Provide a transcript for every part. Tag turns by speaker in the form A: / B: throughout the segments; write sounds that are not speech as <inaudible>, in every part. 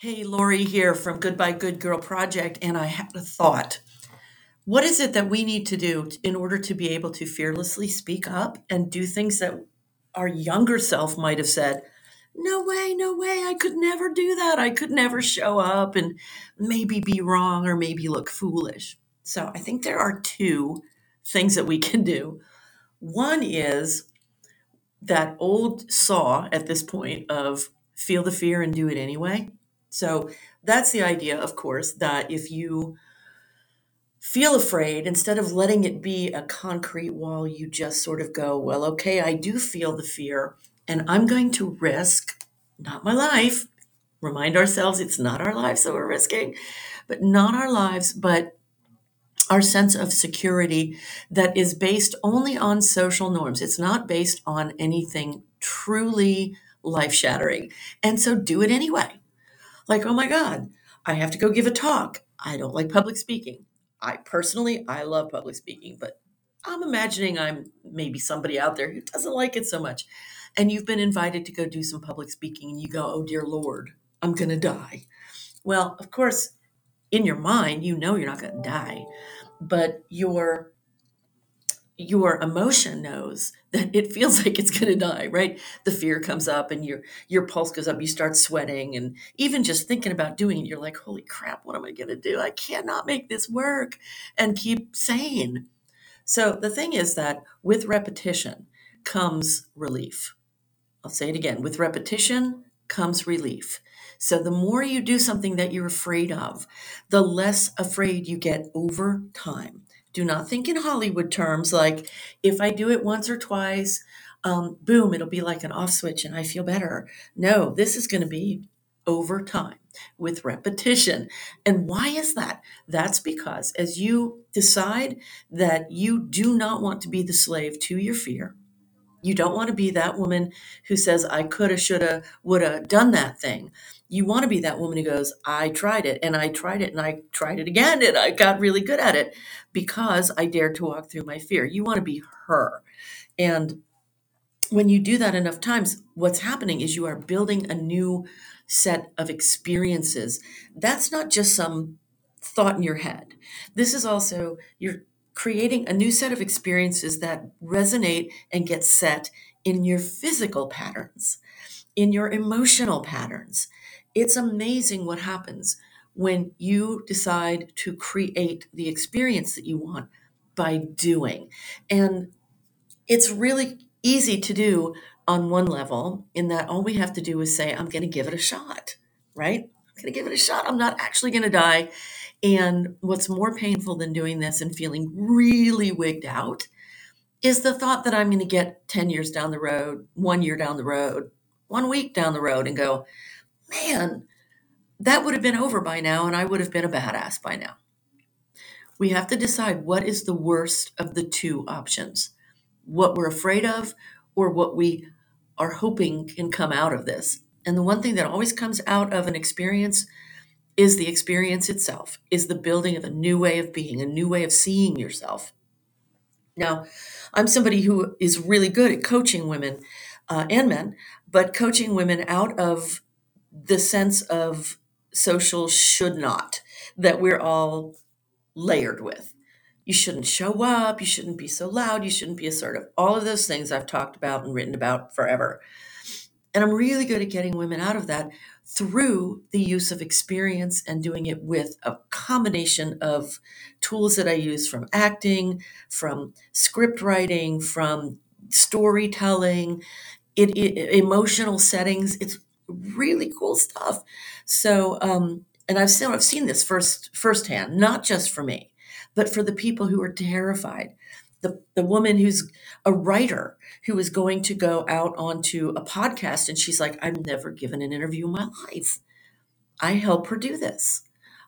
A: Hey, Lori here from Goodbye Good Girl Project, and I had a thought. What is it that we need to do in order to be able to fearlessly speak up and do things that our younger self might have said, No way, no way, I could never do that. I could never show up and maybe be wrong or maybe look foolish. So I think there are two things that we <laughs> can do. One is that old saw at this point of feel the fear and do it anyway. So that's the idea, of course, that if you feel afraid, instead of letting it be a concrete wall, you just sort of go, well, okay, I do feel the fear, and I'm going to risk not my life. Remind ourselves it's not our lives that we're risking, but not our lives, but our sense of security that is based only on social norms. It's not based on anything truly life shattering. And so do it anyway. Like, oh my God, I have to go give a talk. I don't like public speaking. I personally, I love public speaking, but I'm imagining I'm maybe somebody out there who doesn't like it so much. And you've been invited to go do some public speaking and you go, oh dear Lord, I'm going to die. Well, of course, in your mind, you know you're not going to die but your your emotion knows that it feels <laughs> like it's going to die right? The fear comes up and your your pulse goes up you start sweating and even just thinking about doing it you're like holy crap what am i going to do? I cannot make this work and keep saying. So the thing is that with repetition comes relief. I'll say it again with repetition comes relief. So the more you do something that you're afraid of, the less afraid you get over time. Do not think in Hollywood terms like if I do it once or twice, um, boom, it'll be like an off switch and I feel better. No, this is going to be over time with repetition. And why is that? That's because as you decide that you do not want to be the slave to your fear, you don't want to be that woman who says, I coulda, shoulda, woulda done that thing. You want to be that woman who goes, I tried it and I tried it and I tried it again and I got really good at it because I dared to walk through my fear. You want to be her. And when you do that enough times, what's happening is you are building a new set of experiences. That's not just some thought in your head. This is also, you're creating a new set of experiences that resonate and get set in your physical patterns, in your emotional patterns. It's amazing what happens when you decide to create the experience that you want by doing. And it's really easy to do on one level, in that all we have to do is say, I'm going to give it a shot, right? I'm going to give it a shot. I'm not actually going to die. And what's more painful than doing this and feeling really wigged out is the thought that I'm going to get 10 years down the road, one year down the road, one week down the road, and go, man, that would have been over by now, and I would have been a badass by now. We have to decide what is the worst of the two options what we're afraid of, or what we are hoping can come out of this. And the one thing that always comes out of an experience is the experience itself, is the building of a new way of being, a new way of seeing yourself. Now, I'm somebody who is really good at coaching women uh, and men, but coaching women out of the sense of social should not that we're all layered with. You shouldn't show up, you shouldn't be so loud, you shouldn't be assertive. All of those things I've talked about and written about forever. And I'm really good at getting women out of that through the use of experience and doing it with a combination of tools that I use from acting, from script writing, from storytelling, it, it emotional settings. It's really cool stuff. So, um, and I've seen I've seen this first firsthand, not just for me, but for the people who are terrified. The, the woman who's a writer who is going to go out onto a podcast and she's like i've never given an interview in my life. I help her do this.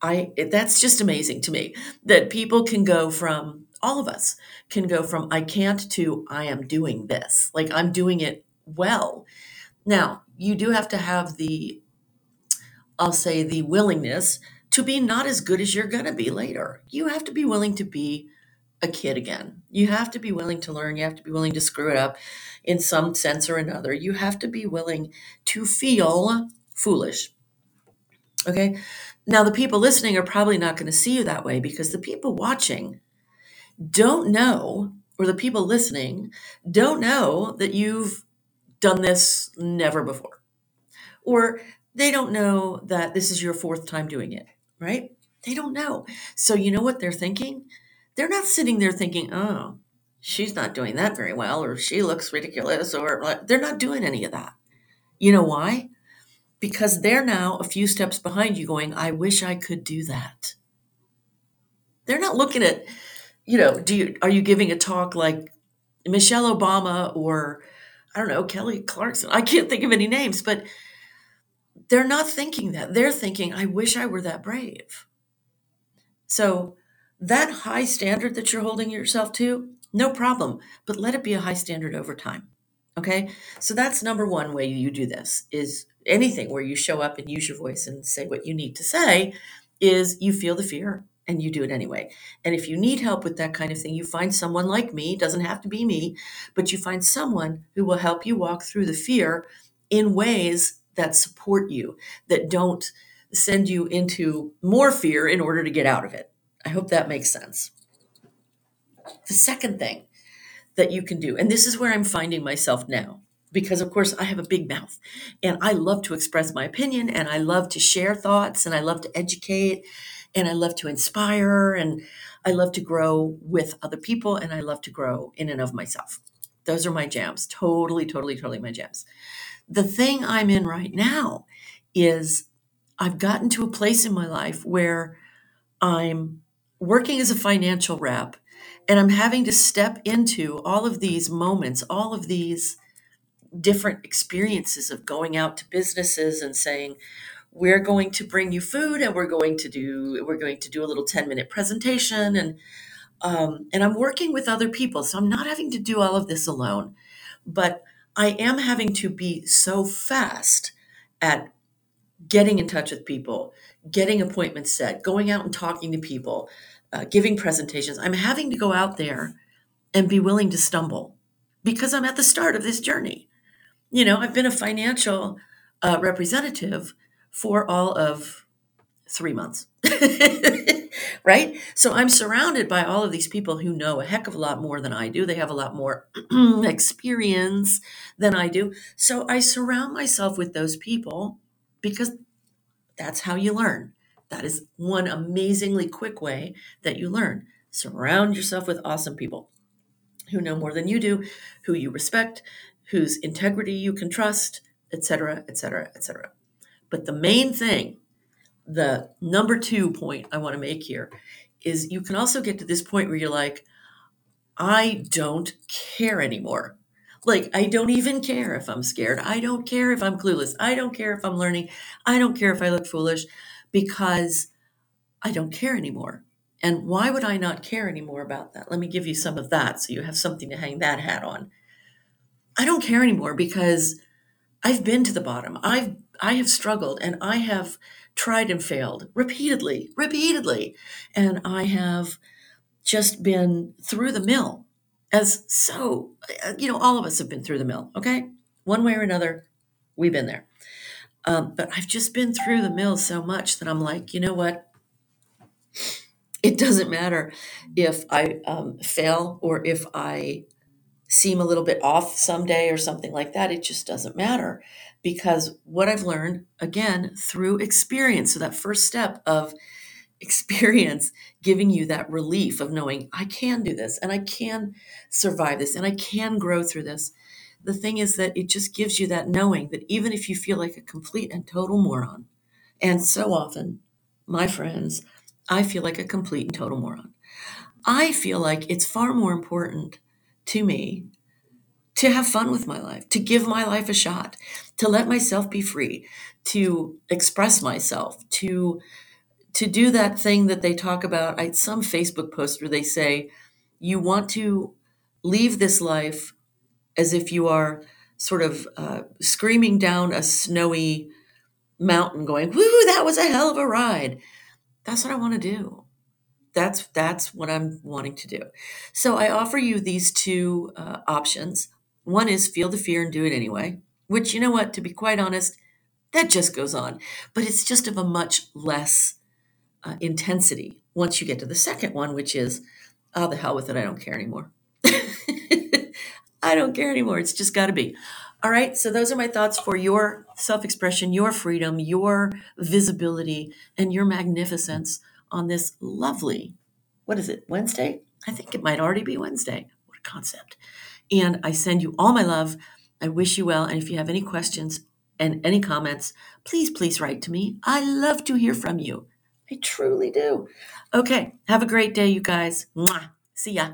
A: I that's just amazing to me that people can go from all of us can go from i can't to i am doing this. Like i'm doing it well. Now you do have to have the i'll say the willingness to be not as good as you're going to be later you have to be willing to be a kid again. You have to be willing to learn. You have to be willing to screw it up in some sense or another. You have to be willing to feel foolish. Okay. Now, the people listening are probably not going to see you that way because the people watching don't know, or the people listening don't know that you've done this never before, or they don't know that this is your fourth time doing it, right? They don't know. So, you know what they're thinking? They're not sitting there thinking, oh, she's not doing that very well, or she looks ridiculous, or they're not doing any of that. You know why? Because they're now a few steps behind you going, I wish I could do that. They're not looking at, you know, do you are you giving a talk like Michelle Obama or I don't know, Kelly Clarkson. I can't think of any names, but they're not thinking that. They're thinking, I wish I were that brave. So that high standard that you're holding yourself to, no problem, but let it be a high standard over time. Okay? So that's number one way you do this is anything where you show up and use your voice and say what you need to say is you feel the fear and you do it anyway. And if you need help with that kind of thing, you find someone like me, doesn't have to be me, but you find someone who will help you walk through the fear in ways that support you, that don't send you into more fear in order to get out of it. I hope that makes sense. The second thing that you can do, and this is where I'm finding myself now, because of course I have a big mouth and I love to express my opinion and I love to share thoughts and I love to educate and I love to inspire and I love to grow with other people and I love to grow in and of myself. Those are my jams. Totally, totally, totally my jams. The thing I'm in right now is I've gotten to a place in my life where I'm working as a financial rep and I'm having to step into all of these moments, all of these different experiences of going out to businesses and saying, we're going to bring you food and we're going to do we're going to do a little 10 minute presentation and um, and i'm working with other people so i'm not having to do all of this alone. But i am having to be so fast at getting in touch with people getting appointments set going out and talking to people uh, giving presentations. I'm having to go out there and be willing to stumble because i'm at the start of this journey. You know i've been a financial uh, representative for all of three months. <laughs> right? So I'm surrounded by all of these people who know a heck of a lot more than I do. They have a lot more <clears throat> experience than I do. So I surround myself with those people because that's how you learn. That is one amazingly quick way that you learn. Surround yourself with awesome people who know more than you do, who you respect, whose integrity you can trust, etc., etc., etc. But the main thing the number two point I want to make here is you can also get to this point where you're like, I don't care anymore. Like, I don't even care if I'm scared. I don't care if I'm clueless. I don't care if I'm learning. I don't care if I look foolish because I don't care anymore. And why would I not care anymore about that? Let me give you some of that so you have something to hang that hat on. I don't care anymore because I've been to the bottom. I've I have struggled and I have tried and failed repeatedly, repeatedly. And I have just been through the mill as so, you know, all of us have been through the mill, okay? One way or another, we've been there. Um, but I've just been through the mill so much that I'm like, you know what? It doesn't matter if I um, fail or if I seem a little bit off someday or something like that. It just doesn't matter because what I've learned, again, through experience, so that first step of experience giving you that relief of knowing I can do this and I can survive this and I can grow through this. The thing is that it just gives you that knowing that even if you feel like a complete and total moron, and so often, my friends, I feel like a complete and total moron. I feel like it's far more important to me to have fun with my life, to give my life a shot, to let myself be free, to express myself, to to do that thing that they talk about. I some Facebook post where they say you want to leave this life as if you are sort of uh, screaming down a snowy mountain, going, "Woo, that was a hell of a ride." That's what I want to do that's that's what i'm wanting to do so i offer you these two uh, options one is feel the fear and do it anyway, which, you know what, to be quite honest, that just goes on. But it's just of a much less uh, intensity once you get to the second one, which is, oh, the hell with it. I don't care anymore. <laughs> I don't care anymore. It's just got to be. All right. So, those are my thoughts for your self expression, your freedom, your visibility, and your magnificence on this lovely, what is it, Wednesday? I think it might already be Wednesday. What a concept. And I send you all my love. I wish you well. And if you have any questions and any comments, please, please write to me. I love to hear from you. I truly do. Okay. Have a great day, you guys. Mwah. See ya.